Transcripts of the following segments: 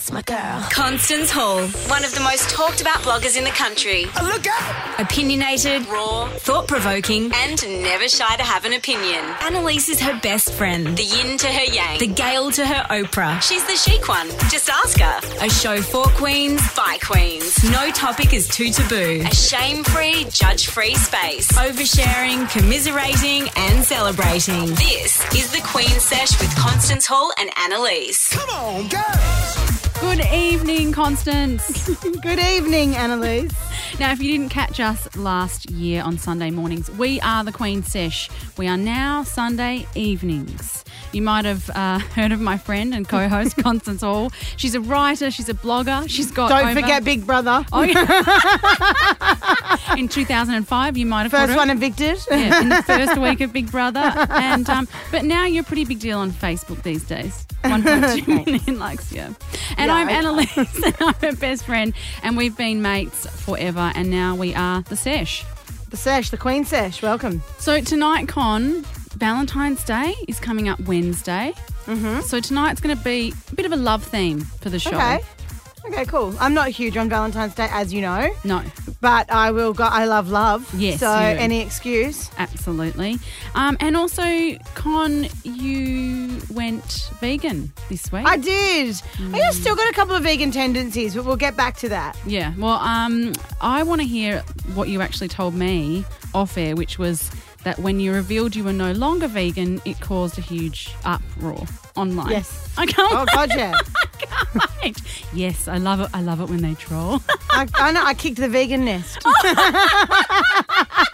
That's my girl. Constance Hall, one of the most talked about bloggers in the country. Oh, look out! Opinionated, raw, thought provoking, and never shy to have an opinion. Annalise is her best friend. The yin to her yang. The Gayle to her Oprah. She's the chic one. Just ask her. A show for queens, by queens. No topic is too taboo. A shame free, judge free space. Oversharing, commiserating, and celebrating. This is the Queen Sesh with Constance Hall and Annalise. Come on, girls! Good evening, Constance. Good evening, Annalise. now, if you didn't catch us last year on Sunday mornings, we are the Queen Sesh. We are now Sunday evenings. You might have uh, heard of my friend and co-host Constance Hall. She's a writer. She's a blogger. She's got Don't over- forget Big Brother. Oh, yeah. In 2005, you might have First one evicted. yeah, in the first week of Big Brother. And um, but now you're a pretty big deal on Facebook these days. 1.2 million likes, yeah. And Yeah, I'm I- Annalise, and I'm her best friend, and we've been mates forever, and now we are the sesh. The sesh, the Queen sesh. Welcome. So tonight, Con, Valentine's Day is coming up Wednesday. Mm-hmm. So tonight's going to be a bit of a love theme for the show. Okay. Okay, cool. I'm not huge on Valentine's Day, as you know, No, but I will go. I love love. Yes, So you do. any excuse. absolutely. Um, and also, Con, you went vegan this week. I did. I have still got a couple of vegan tendencies, but we'll get back to that. Yeah. Well, um, I want to hear what you actually told me off air, which was that when you revealed you were no longer vegan, it caused a huge uproar online. Yes. I can't Oh God, yeah. wait. Yes, I love it. I love it when they troll. I, I know. I kicked the vegan nest.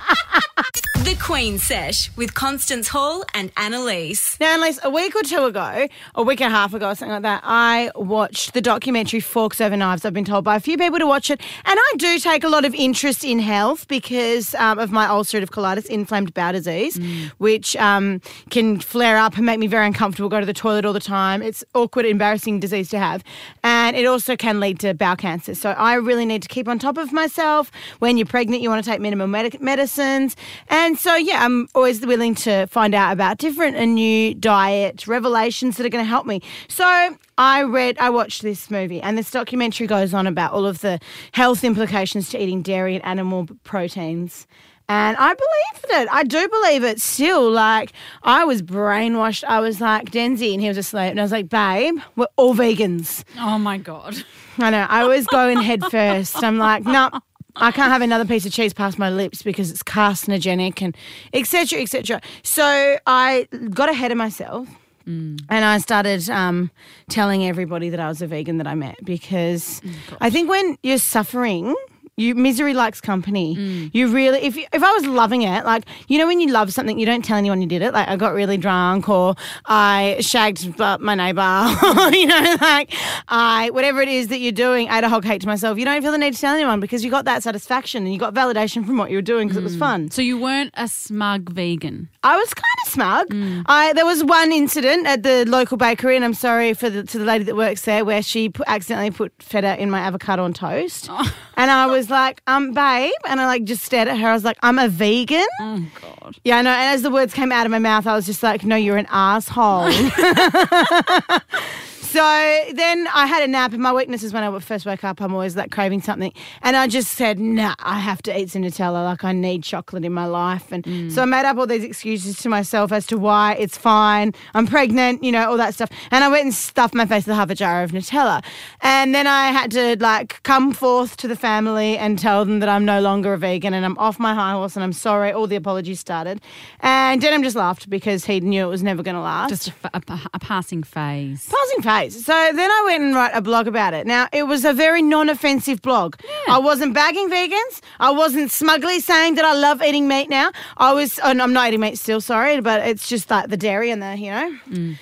Queen Sesh with Constance Hall and Annalise. Now, Annalise, a week or two ago, a week and a half ago, or something like that, I watched the documentary Forks Over Knives. I've been told by a few people to watch it. And I do take a lot of interest in health because um, of my ulcerative colitis, inflamed bowel disease, which um, can flare up and make me very uncomfortable, go to the toilet all the time. It's awkward, embarrassing disease to have. And it also can lead to bowel cancer. So I really need to keep on top of myself. When you're pregnant, you want to take medic- medicines. And so, yeah, I'm always willing to find out about different and new diet revelations that are going to help me. So I read, I watched this movie, and this documentary goes on about all of the health implications to eating dairy and animal proteins. And I believed it. I do believe it still. Like, I was brainwashed. I was like, Denzi, and he was asleep. And I was like, babe, we're all vegans. oh my god. I know. I always go in head first. I'm like, no, I can't have another piece of cheese past my lips because it's carcinogenic and etc. etc. So I got ahead of myself. And I started um, telling everybody that I was a vegan that I met because I think when you're suffering, you misery likes company. Mm. You really, if you, if I was loving it, like you know, when you love something, you don't tell anyone you did it. Like I got really drunk, or I shagged my neighbor, you know, like I whatever it is that you're doing, I ate a whole cake to myself. You don't feel the need to tell anyone because you got that satisfaction and you got validation from what you were doing because it was mm. fun. So you weren't a smug vegan. I was kind of smug. Mm. I there was one incident at the local bakery, and I'm sorry for the to the lady that works there, where she put, accidentally put feta in my avocado on toast, oh. and I was like, "Um, babe," and I like just stared at her. I was like, "I'm a vegan." Oh god. Yeah, I know. And as the words came out of my mouth, I was just like, "No, you're an asshole." So then I had a nap, and my weakness is when I first wake up, I'm always like craving something. And I just said, nah, I have to eat some Nutella. Like, I need chocolate in my life. And mm. so I made up all these excuses to myself as to why it's fine. I'm pregnant, you know, all that stuff. And I went and stuffed my face with half a jar of Nutella. And then I had to like come forth to the family and tell them that I'm no longer a vegan and I'm off my high horse and I'm sorry. All the apologies started. And Denim just laughed because he knew it was never going to last. Just a, a, a passing phase. Passing phase. So then I went and wrote a blog about it. Now, it was a very non offensive blog. I wasn't bagging vegans. I wasn't smugly saying that I love eating meat now. I was, oh, and I'm not eating meat still, sorry, but it's just like the dairy and the, you know. Mm.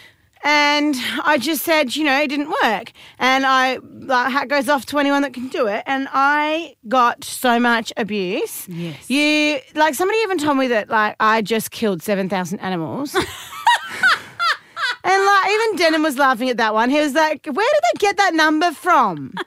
And I just said, you know, it didn't work. And I, like, hat goes off to anyone that can do it. And I got so much abuse. Yes. You, like, somebody even told me that, like, I just killed 7,000 animals. And like even Denim was laughing at that one. He was like, "Where did they get that number from?"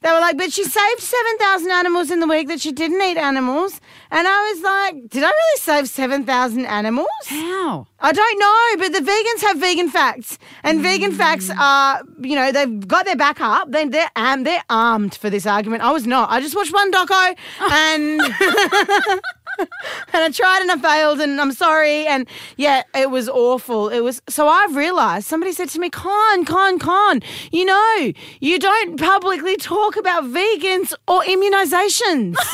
They were like, but she saved 7,000 animals in the week that she didn't eat animals. And I was like, did I really save 7,000 animals? How? I don't know, but the vegans have vegan facts. And vegan facts are, you know, they've got their back up. They, they're, um, they're armed for this argument. I was not. I just watched one doco and. and I tried and I failed and I'm sorry and yeah it was awful it was so I've realized somebody said to me con con con you know you don't publicly talk about vegans or immunizations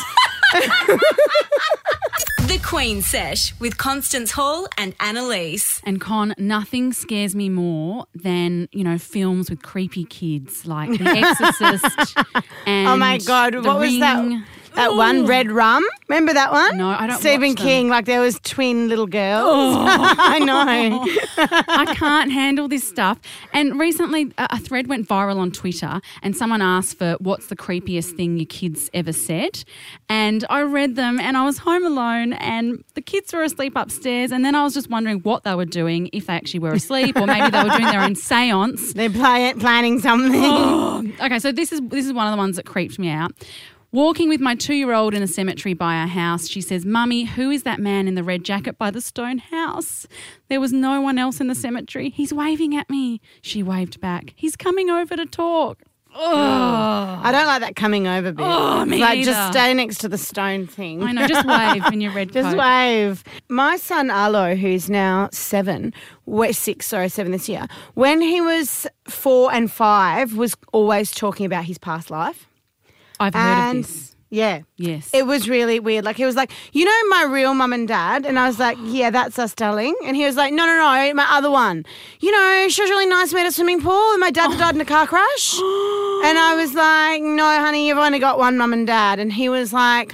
The Queen Sesh with Constance Hall and Annalise. And Con, nothing scares me more than, you know, films with creepy kids like The Exorcist and oh my god The what was that Ring. That one red rum remember that one No, I don't Stephen watch them. King like there was twin little girls oh. I know I can't handle this stuff. And recently, a a thread went viral on Twitter, and someone asked for what's the creepiest thing your kids ever said. And I read them, and I was home alone, and the kids were asleep upstairs. And then I was just wondering what they were doing, if they actually were asleep, or maybe they were doing their own seance. they're play- planning something oh. Okay, so this is this is one of the ones that creeped me out. Walking with my two year old in a cemetery by our house, she says, Mummy, who is that man in the red jacket by the stone house? There was no one else in the cemetery. He's waving at me. She waved back. He's coming over to talk. Oh, I don't like that coming over bit. Oh, me like just stay next to the stone thing. I know. Just wave in your red Just coat. wave. My son Arlo, who's now seven, we six, sorry, seven this year. When he was four and five, was always talking about his past life. I've heard of this. yeah, Yes. it was really weird. Like he was like, you know, my real mum and dad, and I was like, yeah, that's us, darling. And he was like, no, no, no, my other one. You know, she was really nice. We had a swimming pool, and my dad died in a car crash. and I was like, no, honey, you've only got one mum and dad. And he was like.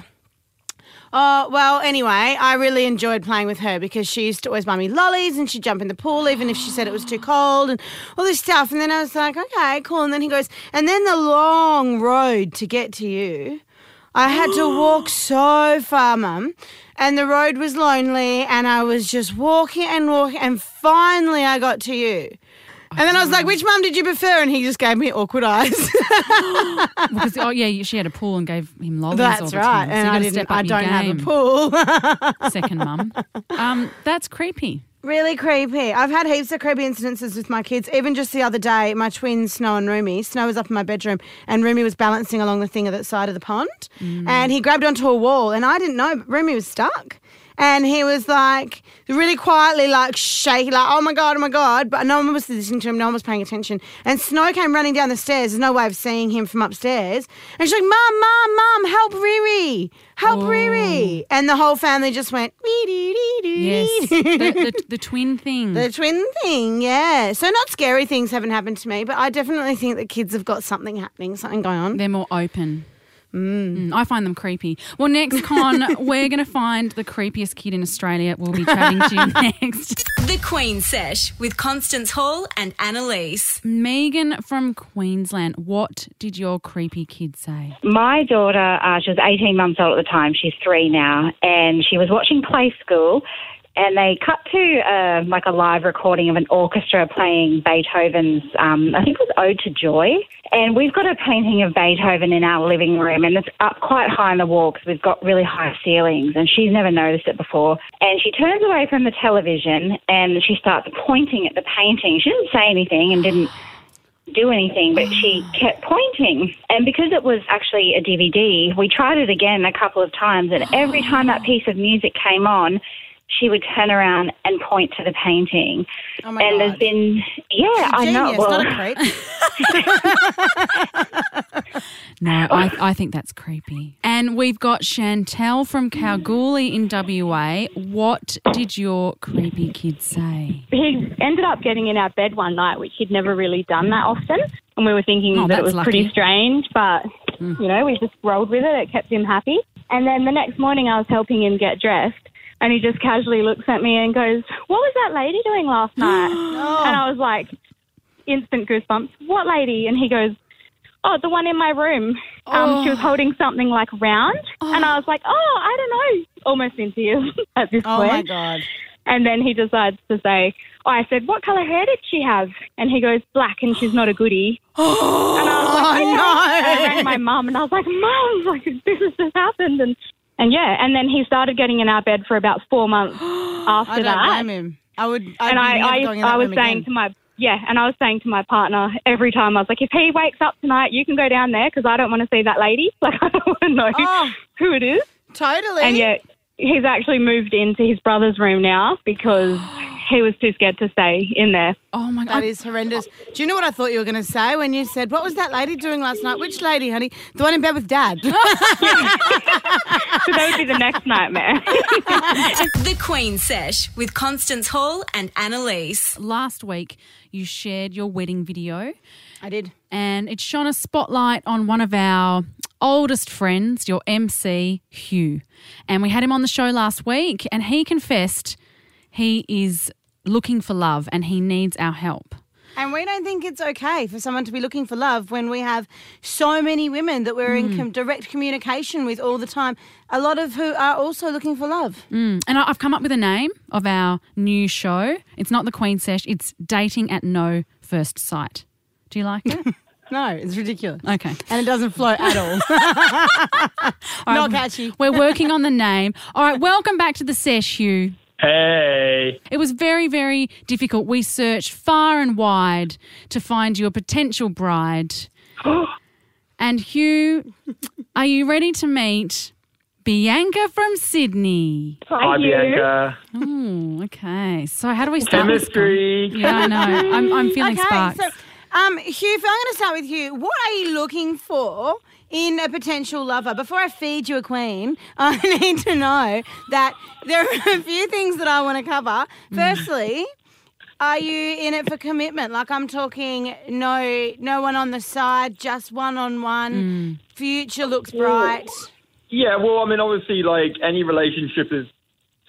Oh, well, anyway, I really enjoyed playing with her because she used to always buy me lollies and she'd jump in the pool even if she said it was too cold and all this stuff. And then I was like, okay, cool. And then he goes, and then the long road to get to you. I had to walk so far, mum. And the road was lonely and I was just walking and walking and finally I got to you. And then I was like, which mum did you prefer? And he just gave me awkward eyes. because, oh, yeah, she had a pool and gave him lollies all the right. time. So And I didn't I don't have a pool. Second mum. Um, that's creepy. Really creepy. I've had heaps of creepy incidences with my kids. Even just the other day, my twins, Snow and Rumi. Snow was up in my bedroom, and Rumi was balancing along the thing at the side of the pond, and he grabbed onto a wall, and I didn't know, but Rumi was stuck. And he was like really quietly, like shaking, like, oh my God, oh my God. But no one was listening to him, no one was paying attention. And Snow came running down the stairs. There's no way of seeing him from upstairs. And she's like, Mom, Mom, Mom, help Riri. Help oh. Riri. And the whole family just went, "Wee dee dee dee Yes. the, the, the twin thing. The twin thing, yeah. So not scary things haven't happened to me, but I definitely think that kids have got something happening, something going on. They're more open. Mm, I find them creepy. Well, next, Con, we're going to find the creepiest kid in Australia. We'll be chatting to you next. The Queen Sesh with Constance Hall and Annalise. Megan from Queensland, what did your creepy kid say? My daughter, uh, she was 18 months old at the time. She's three now, and she was watching Play School. And they cut to uh, like a live recording of an orchestra playing Beethoven's, um, I think it was Ode to Joy. And we've got a painting of Beethoven in our living room, and it's up quite high on the wall because we've got really high ceilings. And she's never noticed it before. And she turns away from the television and she starts pointing at the painting. She didn't say anything and didn't do anything, but she kept pointing. And because it was actually a DVD, we tried it again a couple of times, and every time that piece of music came on, she would turn around and point to the painting. Oh my and there's been, yeah, I know. Well, not a creep. No, I, I think that's creepy. And we've got Chantel from Kalgoorlie in WA. What did your creepy kid say? he ended up getting in our bed one night, which he'd never really done that often. And we were thinking Oh, that it that's was pretty strange, but, mm. you know, we just rolled with it. It kept him happy. And then the next morning, I was helping him get dressed. And he just casually looks at me and goes, What was that lady doing last night? And I was like, instant goosebumps. What lady? And he goes, Oh, the one in my room. Um, She was holding something like round. And I was like, Oh, I don't know. Almost in tears at this point. Oh my God. And then he decides to say, oh, I said, what colour hair did she have? And he goes, black, and she's not a goodie. and I was Oh I no! rang my mum and I was like, Mum, like this has just happened, and and yeah, and then he started getting in our bed for about four months after I don't that. blame him. I would. I'd and I, I, I was saying again. to my yeah, and I was saying to my partner every time I was like, if he wakes up tonight, you can go down there because I don't want to see that lady. Like I don't want to know Oh. who it is. totally. And yet he's actually moved into his brother's room now because he was too scared to stay in there. Oh my god. is horrendous. Do you know what I thought you were going to say when you said, What was that lady doing last night? Which lady, honey? The one in bed with dad. So that would be the next nightmare. The Queen Sesh with Constance Hall and Annalise. Last week you shared your wedding video I did. and it shone a spotlight on one of our oldest friends, your MC, Hugh. And we had him on the show last week and he confessed he is looking for love and he needs our help. And we don't think it's okay for someone to be looking for love when we have so many women that we're in mm. com- direct communication with all the time. A lot of who are also looking for love. Mm. And I- I've come up with a name of our new show. It's not the Queen Sesh, it's Dating at No First Sight. Do you like it? No, it's ridiculous. Okay. And it doesn't flow at all. Not um, catchy. We're working on the name. All right, welcome back to the sesh, Hugh. Hey. It was very, very difficult. We searched far and wide to find your potential bride. and Hugh, are you ready to meet Bianca from Sydney? Hi, Hugh. Bianca. Oh, okay. So how do we start? this one? Chemistry. Yeah, I know. I'm, I'm feeling okay, sparks. so um, Hugh, if I'm going to start with you, what are you looking for in a potential lover? Before I feed you a queen, I need to know that there are a few things that I want to cover. Mm. Firstly, are you in it for commitment? Like I'm talking, no, no one on the side, just one on one. Future looks bright. Yeah, well, I mean, obviously, like any relationship is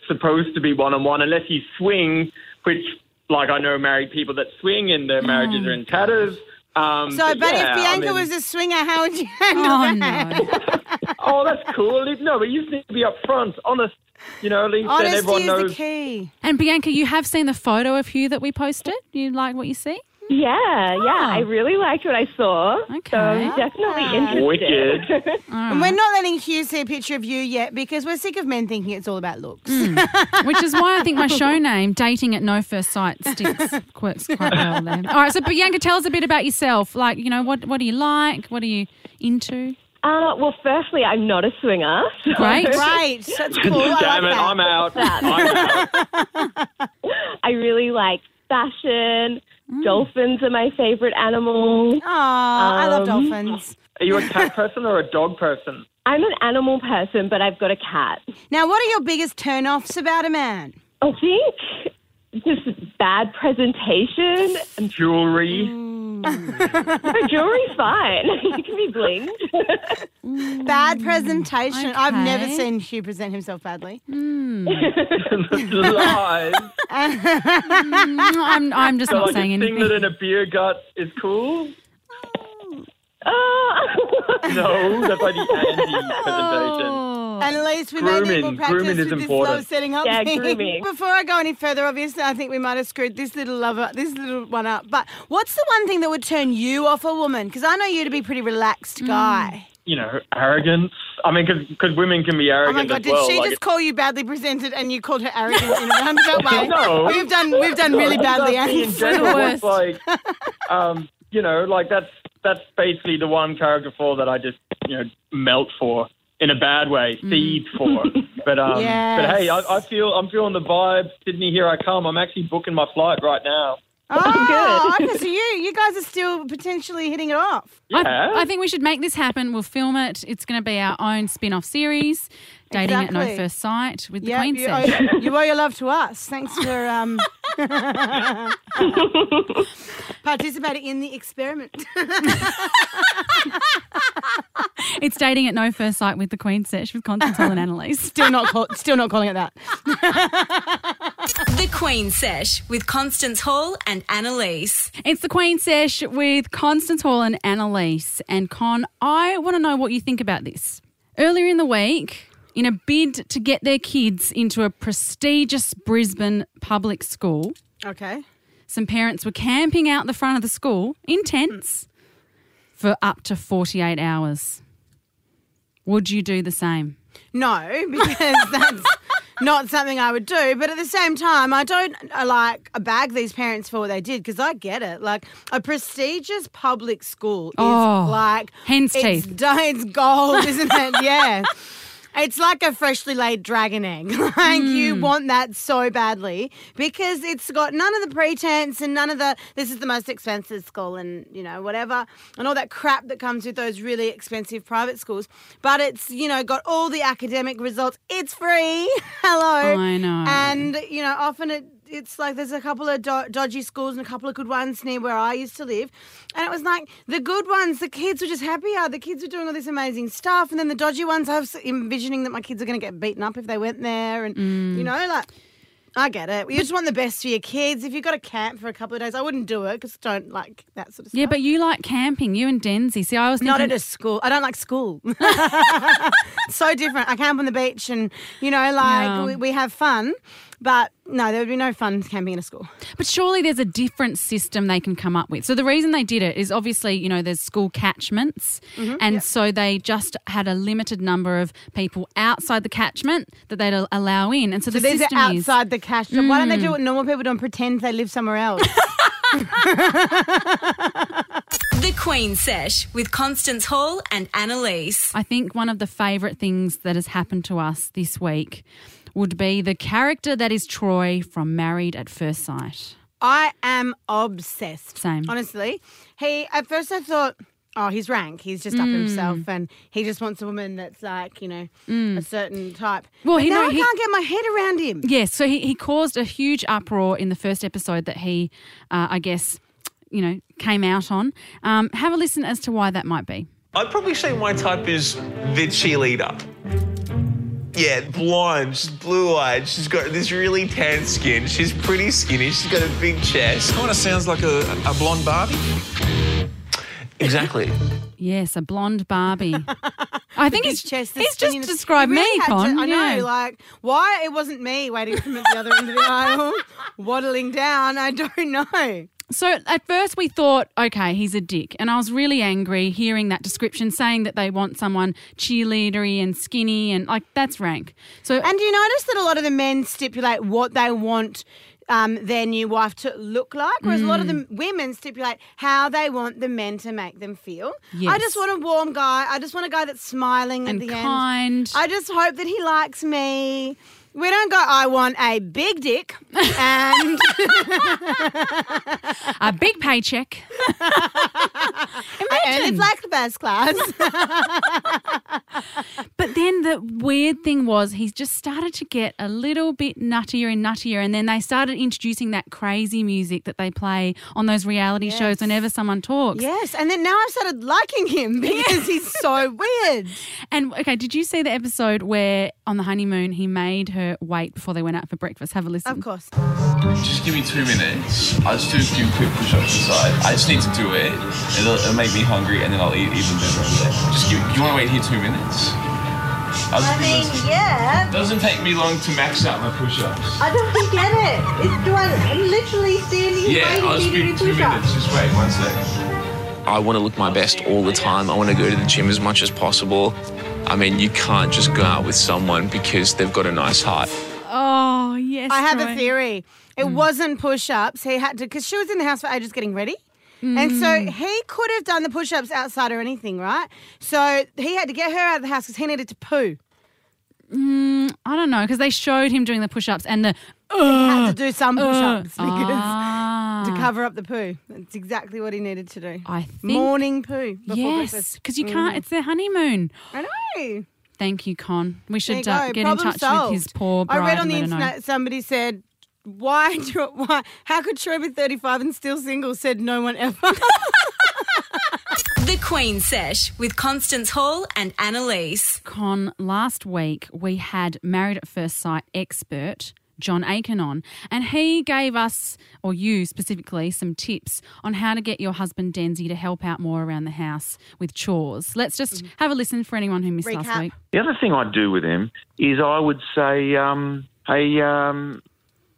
supposed to be one on one, unless you swing, which, like, I know married people that swing and their marriages are in mm. tatters. Um, So, but, yeah, if Bianca I mean- was a swinger, how would you handle oh, that? no. oh, that's cool. No, but you just need to be upfront, honest. You know, at least then Honesty everyone is knows. the key. And Bianca, you have seen the photo of Hugh that we posted? You like what you see? Yeah, yeah. I ah. really liked what I saw. Okay. So I'm definitely ah. interested. Wicked. Ah. And we're not letting Hugh see a picture of you yet because we're sick of men thinking it's all about looks. Mm. Which is why I think my show name, Dating at No First Sight, sticks works quite well there. All right, so Bianca, tell us a bit about yourself. Like, you know, what what do you like? What are you into? Uh, well, firstly, I'm not a swinger. so Great. Right, that's cool. I Damn like it, that. I'm out. I'm out. I really like fashion. Dolphins are my favorite animal. Aw, I love Um, dolphins. Are you a cat person or a dog person? I'm an animal person, but I've got a cat. Now, what are your biggest turn-offs about a man? I think just bad presentation. And jewelry. The jewelry's fine. you can be blinged. Bad presentation. I've never seen Hugh present himself badly. Lies. Mm, I'm, I'm just So, not like, saying a thing anything. that in a beer gut is cool? Uh, No, that's like the anti-presentation. Oh. And at least we may need more practice Grooming is with this important. love setting up Yeah, thing. grooming. Before I go any further, obviously, I think we might have screwed this little lover, this little one up. But what's the one thing that would turn you off a woman? Because I know you to be a pretty relaxed guy. You know, arrogance. I mean, because women can be arrogant. Oh arrogant my god! as Did well. she like, just call you badly presented and you called her arrogant in a roundabout way? No. we've done we've done really it's badly. not me in general, worst. it's like, um, you know, like that's that's basically the one character flaw that I just you know melt for in a bad way, seed for. But um, but hey, I, I feel I'm feeling the vibe. Sydney, here I come. I'm actually booking my flight right now. Oh, okay, so you you guys are still potentially hitting it off. Yeah. I, I think we should make this happen. We'll film it. It's going to be our own spin off series, Dating at No First Sight with the Yeah, Queen you Sesh. owe, you owe your love to us. Thanks for um, participating in the experiment. It's Dating at No First Sight with the Queen Sesh with Constance Hall and Annalise. still not call, still not calling it that. The Queen Sesh with Constance Hall and Annalise. It's the Queen Sesh with Constance Hall and Annalise. And Con, I want to know what you think about this. Earlier in the week, in a bid to get their kids into a prestigious Brisbane public school, Okay. some parents were camping out the front of the school in tents for up to 48 hours. Would you do the same? No, because that's not something I would do. But at the same time, I don't uh, like bag these parents for what they did because I get it. Like a prestigious public school is Oh, like hen's it's, teeth. do- It's gold, isn't it? Yeah. It's like a freshly laid dragon egg. like you Hmm. want that so badly because it's got none of the pretense and none of the this is the most expensive school and you know whatever and all that crap that comes with those really expensive private schools. But it's you know got all the academic results. It's free. Hello. I know. And you know often it. It's like there's a couple of do- dodgy schools and a couple of good ones near where I used to live. And it was like the good ones, the kids were just happier. The kids were doing all this amazing stuff. And then the dodgy ones, I was envisioning that my kids are going to get beaten up if they went there. And, Mm. you know, like, I get it. You just want the best for your kids. If you've got a camp for a couple of days, I wouldn't do it because I don't like that sort of stuff. Yeah, but you like camping. You and Denzi. See, I was Not thinking. at a school. I don't like school. so different. I camp on the beach and, you know, like Yeah. we, we have fun. But no, there would be no fun camping in a school. But surely there's a different system they can come up with. So the reason they did it is obviously, you know, there's school catchments. Mm-hmm. and so they just had a limited number of people outside the catchment that they'd al- allow in. And so, So the these are system is. outside the catchment. job. Why don't they do what normal people do and pretend they live somewhere else? The Queen Sesh with Constance Hall and Annalise. I think one of the favourite things that has happened to us this week would be the character that is Troy from Married at First Sight. I am obsessed. Same. Honestly. He at first I thought, oh, he's rank. He's just up Mm. himself and he just wants a woman that's like, you know, a certain type. Well, But he- now no, I he- can't get my head around him. Yes, so he, he caused a huge uproar in the first episode that he, uh, I guess, you know, came out on. Um, have a listen as to why that might be. I'd probably say my type is the cheerleader. Yeah, blonde, she's blue eyed, she's got this really tan skin, she's pretty skinny, she's got a big chest. Kind of sounds like a, a blonde Barbie. Exactly. Yes, a blonde Barbie. I think His he's, chest, the he's just skinniness. described He really me, had to- Con. I yeah. know, like why it wasn't me waiting for him at the other end of the aisle, waddling down. I don't know. So at first we thought, okay, he's a dick. And I was really angry hearing that description saying that they want someone cheerleadery and skinny and like that's rank. So And do you notice that a lot of the men stipulate what they want um, their new wife to look like, whereas a lot of Mm. the women stipulate how they want the men to make them feel. I just want a warm guy. I just want a guy that's smiling and at the end. kind. I just hope that he likes me. We don't go, I want a big dick and a big paycheck. I only like the first class. But then the weird thing was he just started to get a little bit nuttier and nuttier, and then they started introducing that crazy music that they play on those reality shows whenever someone talks. yes, and then now I've started liking him because he's so weird. And okay, did you see the episode where on the honeymoon he made her wait before they went out for breakfast? Have a listen. Of course. Just give me two minutes. I'll just do a few quick push-ups inside. I just need to do it. It'll, it'll make me hungry, and then I'll eat even better. Just give. You want to wait here two minutes? I'll I mean, this. yeah. Doesn't take me long to max out my push-ups. I don't get it. It's, do I, I'm literally standing Yeah, waiting I'll for just you to do two push-ups. minutes. Just wait one second. I want to look my best all the time. I want to go to the gym as much as possible. I mean, you can't just go out with someone because they've got a nice heart. Oh yes, I have Troy. a theory. It Hmm. wasn't push-ups. He had to because she was in the house for ages getting ready. And so Hmm. he could have done the push-ups outside or anything, right? So he had to get her out of the house because he needed to poo. I don't know because they showed him doing the push-ups and the He had to do some push-ups because Ah. to cover up the poo. That's exactly what he needed to do. I think Morning poo before yes, because you can't. It's their honeymoon. I know. Thank you, Con. We should uh, get in touch solved. with his poor I read on the internet somebody said, "Why? do- Why? How could Troy be 35 and still single?" Said no one ever. The Queen Sesh with Constance Hall and Annalise. Con, last week we had Married at First Sight expert John Aiken on, and he gave us, or you specifically, some tips on how to get your husband Denzi to help out more around the house with chores. Let's just have a listen for anyone who missed last week. The other thing I'd do with him is I would say, um, hey, um,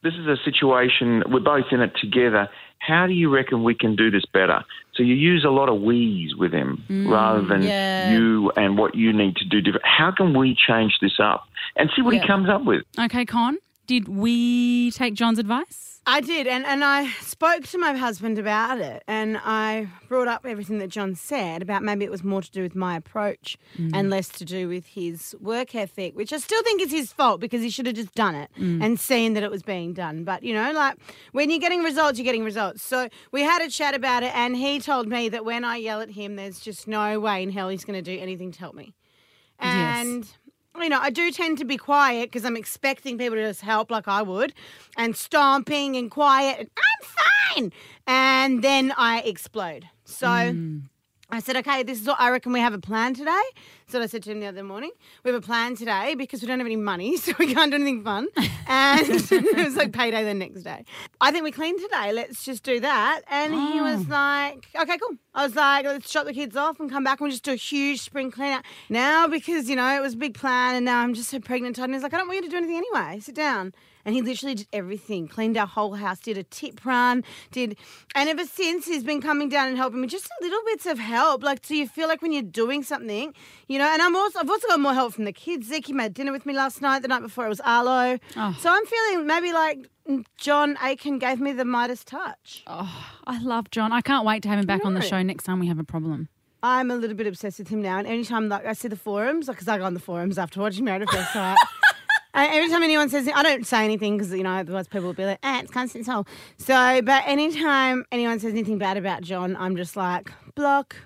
this is a situation, we're both in it together. how do you reckon we can do this better? So you use a lot of we's with him mm, rather than yeah. you and what you need to do different. How can we change this up? And see what Yeah. he comes up with. Okay, Con, did we take John's advice? I did, and, and I spoke to my husband about it, and I brought up everything that John said about maybe it was more to do with my approach mm. and less to do with his work ethic, which I still think is his fault because he should have just done it mm. and seen that it was being done. But you know, like when you're getting results, you're getting results. So we had a chat about it, and he told me that when I yell at him, there's just no way in hell he's going to do anything to help me. And you know, I do tend to be quiet because I'm expecting people to just help like I would, and stomping and quiet, and I'm fine. And then I explode. So mm. I said, okay, this is what I reckon we have a plan today. So I said to him the other morning, we have a plan today because we don't have any money, so we can't do anything fun. And it was like payday the next day. I think we clean today. Let's just do that. And he ah. was like, okay, cool. I was like, let's shut the kids off and come back and we'll just do a huge spring clean out. Now, because, you know, it was a big plan and now I'm just so pregnant. And he's like, I don't want you to do anything anyway. Sit down. And he literally did everything, cleaned our whole house, did a tip run, did, and ever since he's been coming down and helping me, just a little bits of help. Like, so you feel like when you're doing something, you know. And I'm also, I've also got more help from the kids. Zeke made dinner with me last night. The night before it was Arlo. Oh. So I'm feeling maybe like John Aiken gave me the Midas touch. Oh, I love John. I can't wait to have him back on the show next time we have a problem. I'm a little bit obsessed with him now, and anytime like I see the forums, because I go on the forums after watching Married at First Sight. Every time anyone says, I don't say anything because you know otherwise people will be like, "Ah, it's Constance Hall." So, but anytime anyone says anything bad about John, I'm just like block.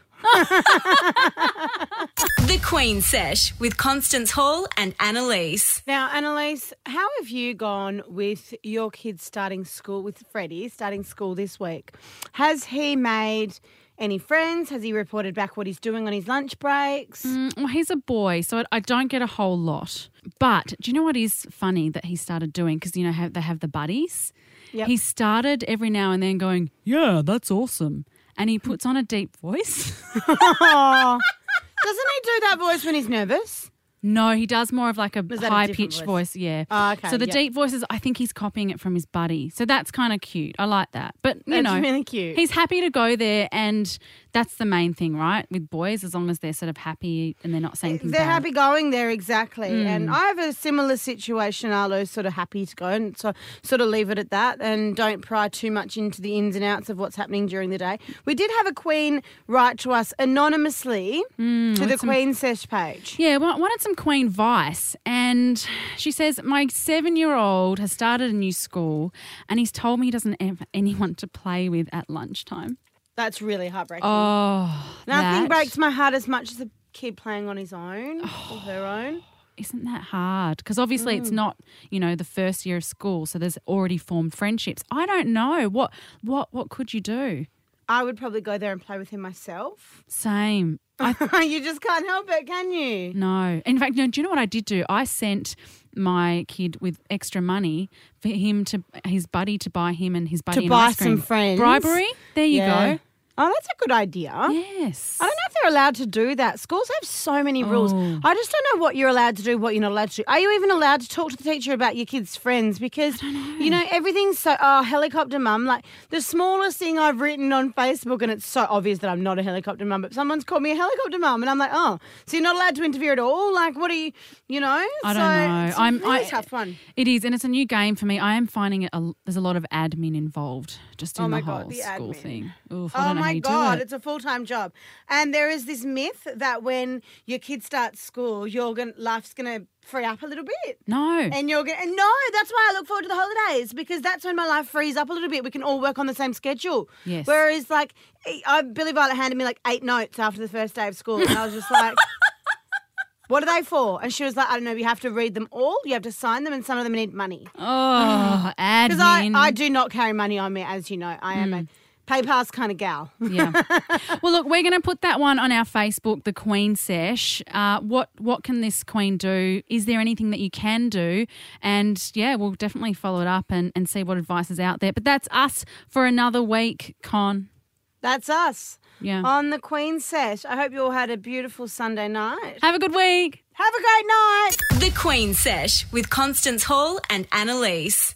The Queen Sesh with Constance Hall and Annalise. Now, Annalise, how have you gone with your kids starting school with Freddie starting school this week? Has he made any friends? Has he reported back what he's doing on his lunch breaks? Mm, well, he's a boy, so I don't get a whole lot. But do you know what is funny that he started doing? Because, you know, they have the buddies. Yep. He started every now and then going, Yeah, that's awesome. And he puts on a deep voice. Doesn't he do that voice when he's nervous? No, he does more of like a that a high-pitched voice? voice? Yeah. Oh, okay, So the yep. deep voices, I think he's copying it from his buddy. So that's kind of cute. I like that. But you That's know, really cute. He's happy to go there, and that's the main thing, right? With boys, as long as they're sort of happy and they're not saying They're bad. happy going there, exactly. Mm. And I have a similar situation. Arlo's sort of happy to go and so sort of leave it at that and don't pry too much into the ins and outs of what's happening during the day. We did have a Queen write to us anonymously to the Mm, Queen Sesh page. Yeah, wa- wanted some Queen Vice, And she says, My seven year old has started a new school and he's told me he doesn't have anyone to play with at lunchtime. That's really heartbreaking. Oh, Nothing that- breaks my heart as much as a kid playing on his own or her own. Isn't that hard? Because obviously it's Mm. not, you know, the first year of school, so there's already formed friendships. I don't know what what what could you do? I would probably go there and play with him myself. Same. you just can't help it, can you? No. In fact, no, do you know what I did do? I sent my kid with extra money for him to his buddy to buy him and his buddy to an buy ice cream. some friends. Bribery? There you Yeah. go. Oh, that's a good idea. Yes. I don't know if they're allowed to do that. Schools have so many rules. Oh. I just don't know what you're allowed to do, what you're not allowed to do. Are you even allowed to talk to the teacher about your kids' friends? Because, know. you know, everything's so, oh, helicopter mum. Like, the smallest thing I've written on Facebook, and it's so obvious that I'm not a helicopter mum, but someone's called me a helicopter mum. And I'm like, oh, so you're not allowed to interfere at all? Like, what are you, you know? I so don't know. It's a I'm really I, tough one. It is, and it's a new game for me. I am finding it. A, there's a lot of admin involved just in Oh my the God, whole the school admin. thing. Oof, Oh don't know how my god, it. it's a full time job. And there is this myth that when your kid starts school, your gonna, life's gonna free up a little bit. No. And you're gonna no, that's why I look forward to the holidays because that's when my life frees up a little bit. We can all work on the same schedule. Yes. Whereas like I, Billy Violet handed me like eight notes after the first day of school, and I was just like. What are they for? And she was like, I don't know. You have to read them all. You have to sign them, and some of them need money. Oh, admin. Because I, I do not carry money on me, as you know. I am a PayPass kind of gal. Yeah. well, look, we're going to put that one on our Facebook, the Queen Sesh. Uh, what what can this Queen do? Is there anything that you can do? And yeah, we'll definitely follow it up and, and see what advice is out there. But that's us for another week, Con. That's us. Yeah. On the Queen Sesh. I hope you all had a beautiful Sunday night. Have a good week. Have a great night. The Queen Sesh with Constance Hall and Annalise.